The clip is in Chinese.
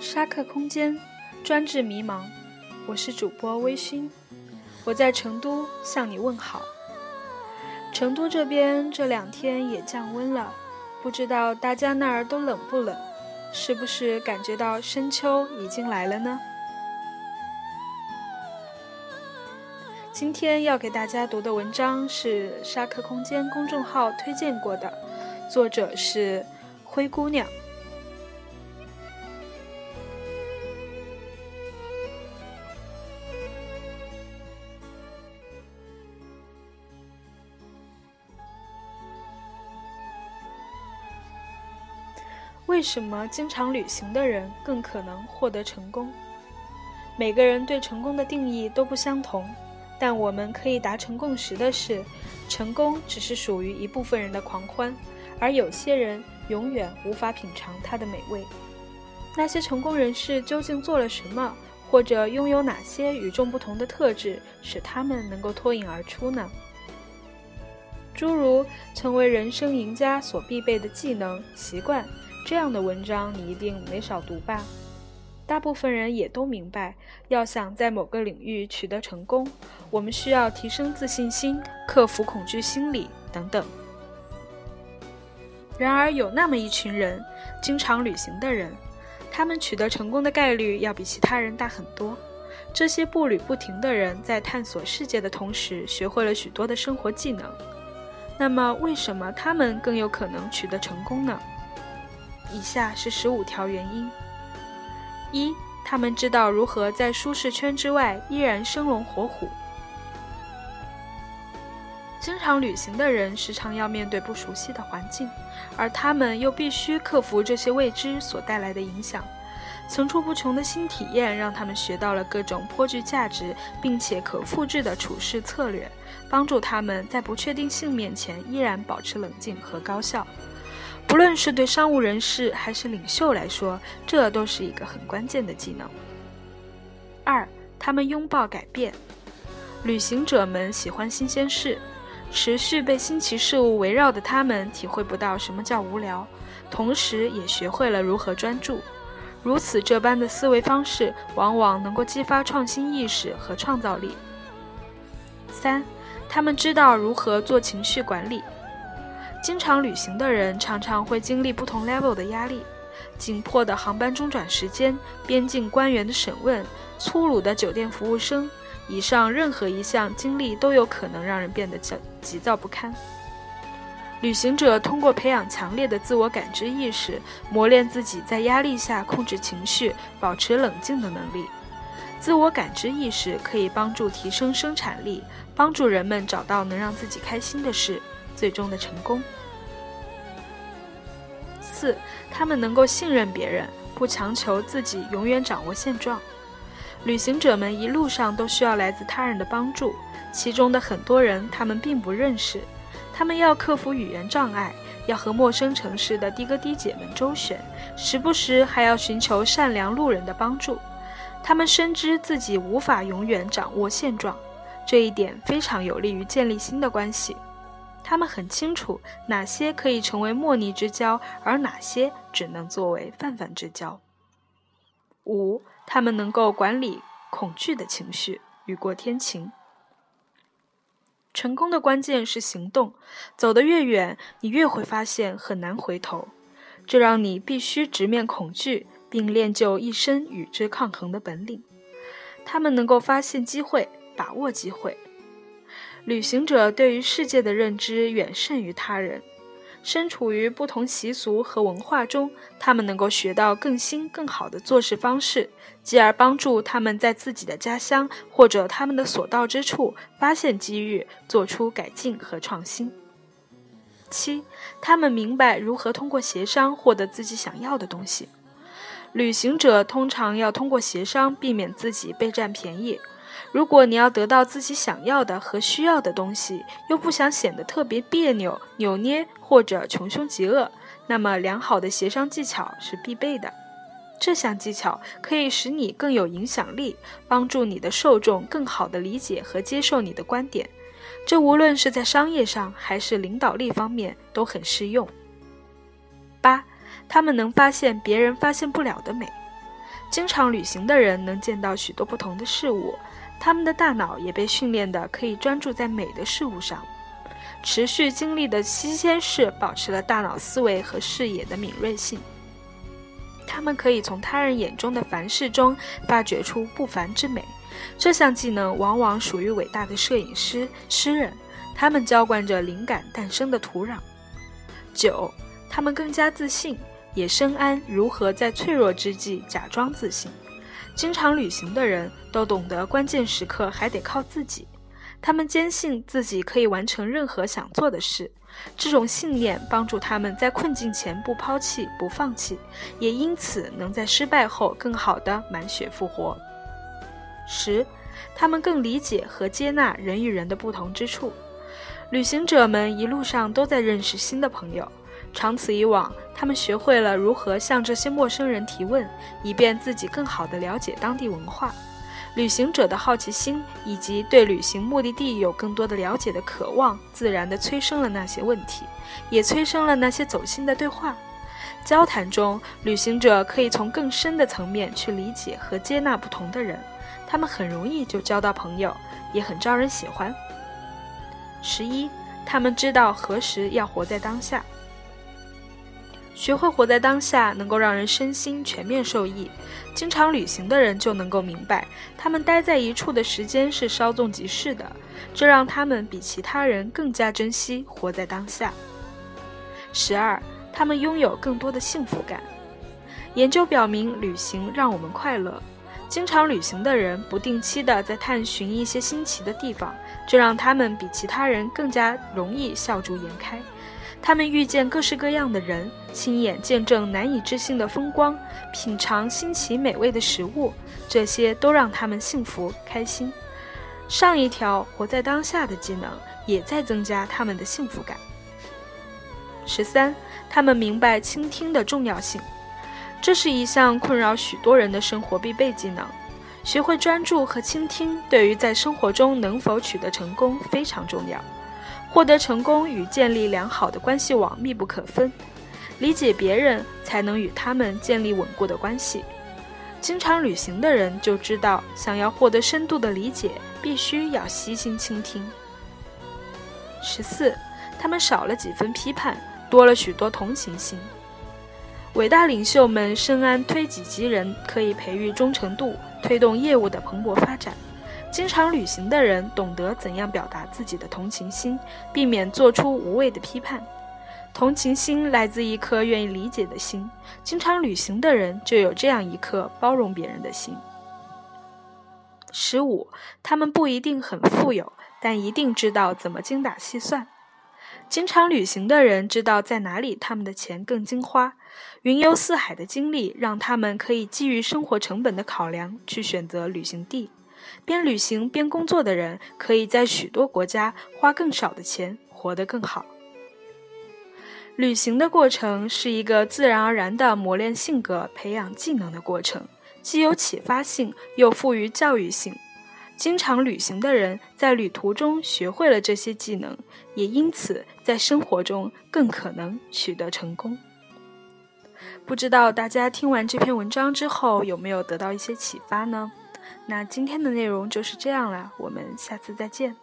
沙克空间，专治迷茫。我是主播微醺，我在成都向你问好。成都这边这两天也降温了，不知道大家那儿都冷不冷？是不是感觉到深秋已经来了呢？今天要给大家读的文章是沙克空间公众号推荐过的，作者是灰姑娘。为什么经常旅行的人更可能获得成功？每个人对成功的定义都不相同，但我们可以达成共识的是，成功只是属于一部分人的狂欢，而有些人永远无法品尝它的美味。那些成功人士究竟做了什么，或者拥有哪些与众不同的特质，使他们能够脱颖而出呢？诸如成为人生赢家所必备的技能、习惯。这样的文章你一定没少读吧？大部分人也都明白，要想在某个领域取得成功，我们需要提升自信心、克服恐惧心理等等。然而，有那么一群人，经常旅行的人，他们取得成功的概率要比其他人大很多。这些步履不停的人，在探索世界的同时，学会了许多的生活技能。那么，为什么他们更有可能取得成功呢？以下是十五条原因：一、他们知道如何在舒适圈之外依然生龙活虎。经常旅行的人时常要面对不熟悉的环境，而他们又必须克服这些未知所带来的影响。层出不穷的新体验让他们学到了各种颇具价值并且可复制的处事策略，帮助他们在不确定性面前依然保持冷静和高效。不论是对商务人士还是领袖来说，这都是一个很关键的技能。二，他们拥抱改变。旅行者们喜欢新鲜事，持续被新奇事物围绕的他们，体会不到什么叫无聊，同时也学会了如何专注。如此这般的思维方式，往往能够激发创新意识和创造力。三，他们知道如何做情绪管理。经常旅行的人常常会经历不同 level 的压力：紧迫的航班中转时间、边境官员的审问、粗鲁的酒店服务生。以上任何一项经历都有可能让人变得急急躁不堪。旅行者通过培养强烈的自我感知意识，磨练自己在压力下控制情绪、保持冷静的能力。自我感知意识可以帮助提升生产力，帮助人们找到能让自己开心的事。最终的成功。四，他们能够信任别人，不强求自己永远掌握现状。旅行者们一路上都需要来自他人的帮助，其中的很多人他们并不认识，他们要克服语言障碍，要和陌生城市的的哥的姐们周旋，时不时还要寻求善良路人的帮助。他们深知自己无法永远掌握现状，这一点非常有利于建立新的关系。他们很清楚哪些可以成为莫逆之交，而哪些只能作为泛泛之交。五，他们能够管理恐惧的情绪，雨过天晴。成功的关键是行动，走得越远，你越会发现很难回头。这让你必须直面恐惧，并练就一身与之抗衡的本领。他们能够发现机会，把握机会。旅行者对于世界的认知远胜于他人，身处于不同习俗和文化中，他们能够学到更新、更好的做事方式，继而帮助他们在自己的家乡或者他们的所到之处发现机遇，做出改进和创新。七，他们明白如何通过协商获得自己想要的东西。旅行者通常要通过协商避免自己被占便宜。如果你要得到自己想要的和需要的东西，又不想显得特别别扭、扭捏或者穷凶极恶，那么良好的协商技巧是必备的。这项技巧可以使你更有影响力，帮助你的受众更好地理解和接受你的观点。这无论是在商业上还是领导力方面都很适用。八，他们能发现别人发现不了的美。经常旅行的人能见到许多不同的事物，他们的大脑也被训练的可以专注在美的事物上。持续经历的新鲜事保持了大脑思维和视野的敏锐性。他们可以从他人眼中的凡事中发掘出不凡之美。这项技能往往属于伟大的摄影师、诗人，他们浇灌着灵感诞生的土壤。九，他们更加自信，也深谙如何在脆弱之际假装自信。经常旅行的人都懂得，关键时刻还得靠自己。他们坚信自己可以完成任何想做的事，这种信念帮助他们在困境前不抛弃、不放弃，也因此能在失败后更好的满血复活。十，他们更理解和接纳人与人的不同之处。旅行者们一路上都在认识新的朋友，长此以往，他们学会了如何向这些陌生人提问，以便自己更好地了解当地文化。旅行者的好奇心以及对旅行目的地有更多的了解的渴望，自然地催生了那些问题，也催生了那些走心的对话。交谈中，旅行者可以从更深的层面去理解和接纳不同的人，他们很容易就交到朋友，也很招人喜欢。十一，他们知道何时要活在当下。学会活在当下，能够让人身心全面受益。经常旅行的人就能够明白，他们待在一处的时间是稍纵即逝的，这让他们比其他人更加珍惜活在当下。十二，他们拥有更多的幸福感。研究表明，旅行让我们快乐。经常旅行的人不定期的在探寻一些新奇的地方，这让他们比其他人更加容易笑逐颜开。他们遇见各式各样的人，亲眼见证难以置信的风光，品尝新奇美味的食物，这些都让他们幸福开心。上一条活在当下的技能也在增加他们的幸福感。十三，他们明白倾听的重要性，这是一项困扰许多人的生活必备技能。学会专注和倾听，对于在生活中能否取得成功非常重要。获得成功与建立良好的关系网密不可分，理解别人才能与他们建立稳固的关系。经常旅行的人就知道，想要获得深度的理解，必须要悉心倾听。十四，他们少了几分批判，多了许多同情心。伟大领袖们深谙推己及人可以培育忠诚度，推动业务的蓬勃发展。经常旅行的人懂得怎样表达自己的同情心，避免做出无谓的批判。同情心来自一颗愿意理解的心。经常旅行的人就有这样一颗包容别人的心。十五，他们不一定很富有，但一定知道怎么精打细算。经常旅行的人知道在哪里他们的钱更精花。云游四海的经历让他们可以基于生活成本的考量去选择旅行地。边旅行边工作的人，可以在许多国家花更少的钱，活得更好。旅行的过程是一个自然而然的磨练性格、培养技能的过程，既有启发性，又富于教育性。经常旅行的人在旅途中学会了这些技能，也因此在生活中更可能取得成功。不知道大家听完这篇文章之后，有没有得到一些启发呢？那今天的内容就是这样了，我们下次再见。